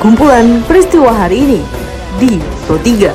kumpulan peristiwa hari ini di Pro 3.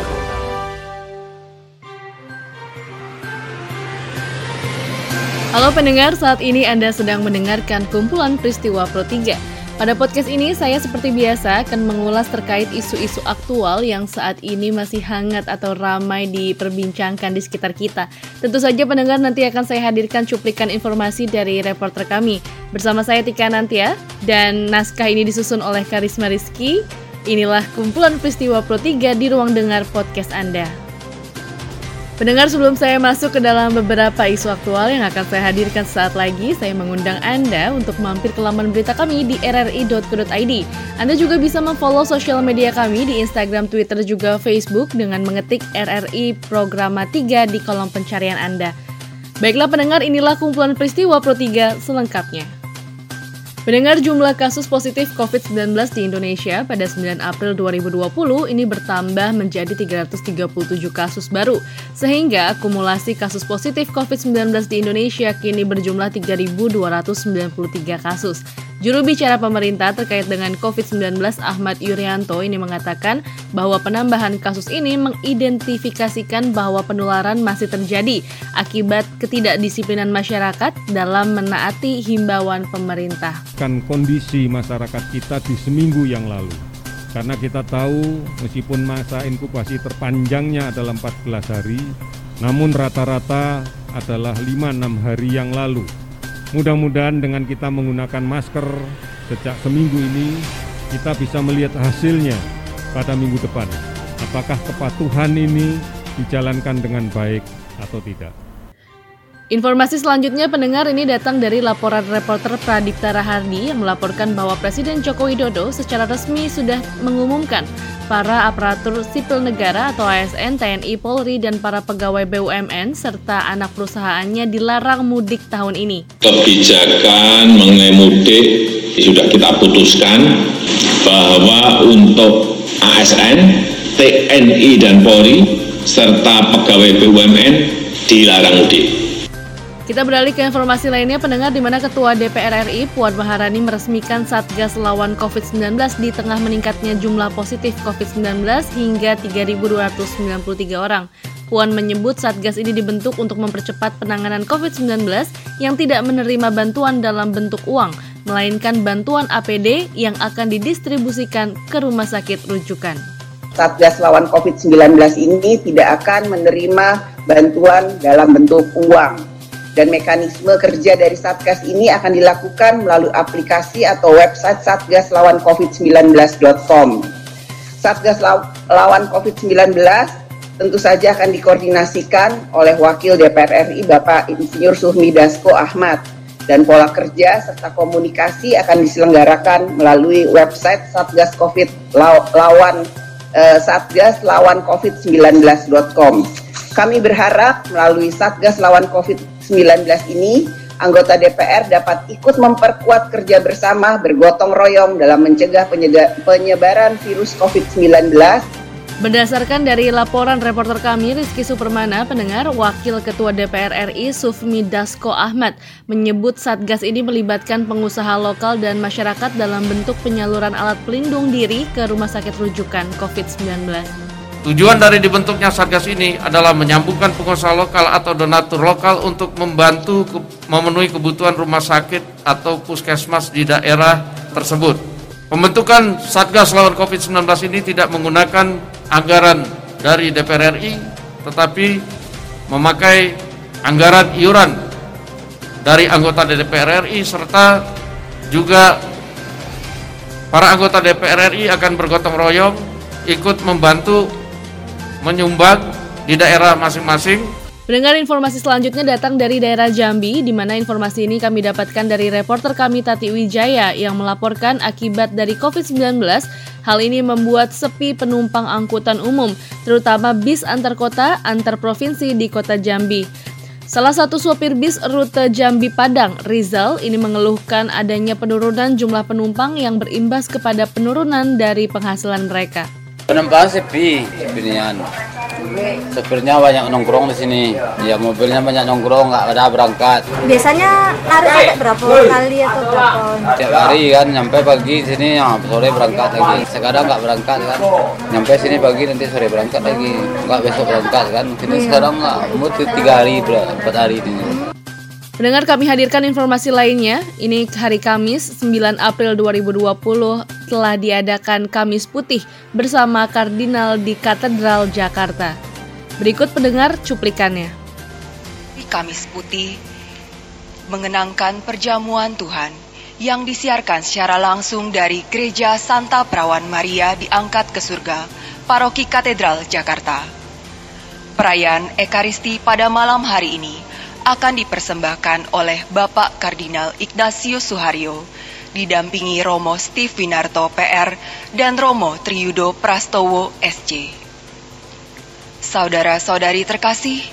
Halo pendengar, saat ini Anda sedang mendengarkan kumpulan peristiwa Pro 3. Pada podcast ini, saya seperti biasa akan mengulas terkait isu-isu aktual yang saat ini masih hangat atau ramai diperbincangkan di sekitar kita. Tentu saja pendengar nanti akan saya hadirkan cuplikan informasi dari reporter kami. Bersama saya Tika Nantia, dan naskah ini disusun oleh Karisma Rizky. Inilah kumpulan peristiwa Pro 3 di ruang dengar podcast Anda. Pendengar sebelum saya masuk ke dalam beberapa isu aktual yang akan saya hadirkan saat lagi, saya mengundang Anda untuk mampir ke laman berita kami di rri.co.id. Anda juga bisa memfollow sosial media kami di Instagram, Twitter, juga Facebook dengan mengetik RRI Programa 3 di kolom pencarian Anda. Baiklah pendengar, inilah kumpulan peristiwa Pro 3 selengkapnya. Mendengar jumlah kasus positif COVID-19 di Indonesia pada 9 April 2020 ini bertambah menjadi 337 kasus baru, sehingga akumulasi kasus positif COVID-19 di Indonesia kini berjumlah 3.293 kasus. Juru bicara pemerintah terkait dengan COVID-19 Ahmad Yuryanto ini mengatakan bahwa penambahan kasus ini mengidentifikasikan bahwa penularan masih terjadi akibat ketidakdisiplinan masyarakat dalam menaati himbauan pemerintah. Kan kondisi masyarakat kita di seminggu yang lalu. Karena kita tahu meskipun masa inkubasi terpanjangnya adalah 14 hari, namun rata-rata adalah 5-6 hari yang lalu Mudah-mudahan dengan kita menggunakan masker sejak seminggu ini, kita bisa melihat hasilnya pada minggu depan. Apakah kepatuhan ini dijalankan dengan baik atau tidak? Informasi selanjutnya pendengar ini datang dari laporan reporter Pradipta Rahardi yang melaporkan bahwa Presiden Joko Widodo secara resmi sudah mengumumkan para aparatur sipil negara atau ASN, TNI, Polri, dan para pegawai BUMN serta anak perusahaannya dilarang mudik tahun ini. Kebijakan mengenai mudik sudah kita putuskan bahwa untuk ASN, TNI, dan Polri serta pegawai BUMN dilarang mudik. Kita beralih ke informasi lainnya, pendengar di mana Ketua DPR RI Puan Maharani meresmikan Satgas lawan COVID-19 di tengah meningkatnya jumlah positif COVID-19 hingga 3.293 orang. Puan menyebut Satgas ini dibentuk untuk mempercepat penanganan COVID-19 yang tidak menerima bantuan dalam bentuk uang, melainkan bantuan APD yang akan didistribusikan ke rumah sakit rujukan. Satgas lawan COVID-19 ini tidak akan menerima bantuan dalam bentuk uang, dan mekanisme kerja dari Satgas ini akan dilakukan melalui aplikasi atau website Satgas lawan COVID-19.com. Satgas lawan COVID-19 tentu saja akan dikoordinasikan oleh Wakil DPR RI Bapak Insinyur Suhmi Dasko Ahmad dan pola kerja serta komunikasi akan diselenggarakan melalui website Satgas COVID lawan uh, Satgas lawan COVID-19.com. Kami berharap melalui Satgas lawan COVID-19 ini, anggota DPR dapat ikut memperkuat kerja bersama bergotong royong dalam mencegah penyebaran virus COVID-19 Berdasarkan dari laporan reporter kami Rizky Supermana, pendengar Wakil Ketua DPR RI Sufmi Dasko Ahmad menyebut Satgas ini melibatkan pengusaha lokal dan masyarakat dalam bentuk penyaluran alat pelindung diri ke rumah sakit rujukan COVID-19. Tujuan dari dibentuknya Satgas ini adalah menyambungkan pengusaha lokal atau donatur lokal untuk membantu ke, memenuhi kebutuhan rumah sakit atau puskesmas di daerah tersebut. Pembentukan Satgas lawan COVID-19 ini tidak menggunakan anggaran dari DPR RI, tetapi memakai anggaran iuran dari anggota DPR RI serta juga para anggota DPR RI akan bergotong royong ikut membantu menyumbang di daerah masing-masing. Mendengar informasi selanjutnya datang dari daerah Jambi, di mana informasi ini kami dapatkan dari reporter kami Tati Wijaya yang melaporkan akibat dari COVID-19, hal ini membuat sepi penumpang angkutan umum, terutama bis antar kota, antar provinsi di kota Jambi. Salah satu sopir bis rute Jambi Padang, Rizal, ini mengeluhkan adanya penurunan jumlah penumpang yang berimbas kepada penurunan dari penghasilan mereka. Penumpang sepi, pilihan. Sopirnya banyak nongkrong di sini. Ya mobilnya banyak nongkrong, nggak ada berangkat. Biasanya lari sampai berapa kali atau berapa? Tiap hari kan, nyampe pagi sini, ya, sore berangkat lagi. Sekarang nggak berangkat kan. Nyampe sini pagi nanti sore berangkat lagi. Nggak besok berangkat kan. Kita sekarang nggak, mau tiga hari, empat hari ini. Mendengar kami hadirkan informasi lainnya, ini hari Kamis 9 April 2020 telah diadakan Kamis Putih bersama Kardinal di Katedral Jakarta. Berikut pendengar cuplikannya. Kamis Putih mengenangkan perjamuan Tuhan yang disiarkan secara langsung dari Gereja Santa Perawan Maria diangkat ke surga, Paroki Katedral Jakarta. Perayaan Ekaristi pada malam hari ini akan dipersembahkan oleh Bapak Kardinal Ignatius Suharyo, didampingi Romo Steve Winarto PR dan Romo Triyudo Prastowo SC. Saudara-saudari terkasih,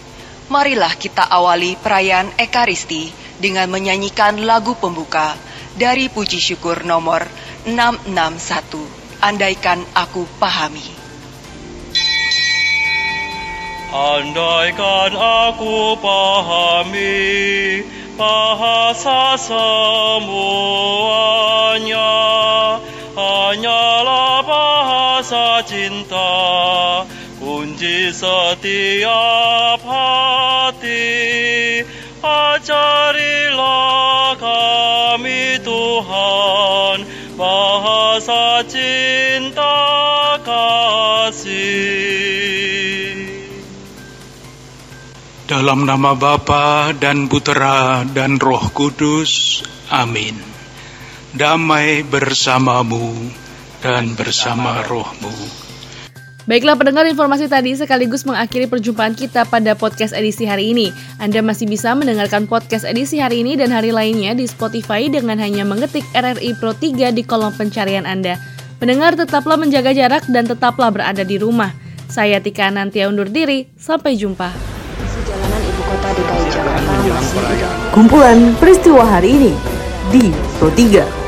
marilah kita awali perayaan Ekaristi dengan menyanyikan lagu pembuka dari puji syukur nomor 661, Andaikan Aku Pahami. Andaikan aku pahami bahasa semuanya Hanyalah bahasa cinta. Kunci setiap hati Ajarilah kami Tuhan. Bahasa cinta dalam nama Bapa dan Putera dan Roh Kudus. Amin. Damai bersamamu dan bersama rohmu. Baiklah pendengar informasi tadi sekaligus mengakhiri perjumpaan kita pada podcast edisi hari ini. Anda masih bisa mendengarkan podcast edisi hari ini dan hari lainnya di Spotify dengan hanya mengetik RRI Pro 3 di kolom pencarian Anda. Pendengar tetaplah menjaga jarak dan tetaplah berada di rumah. Saya Tika Nantia undur diri, sampai jumpa. Kumpulan peristiwa hari ini di Pro 3.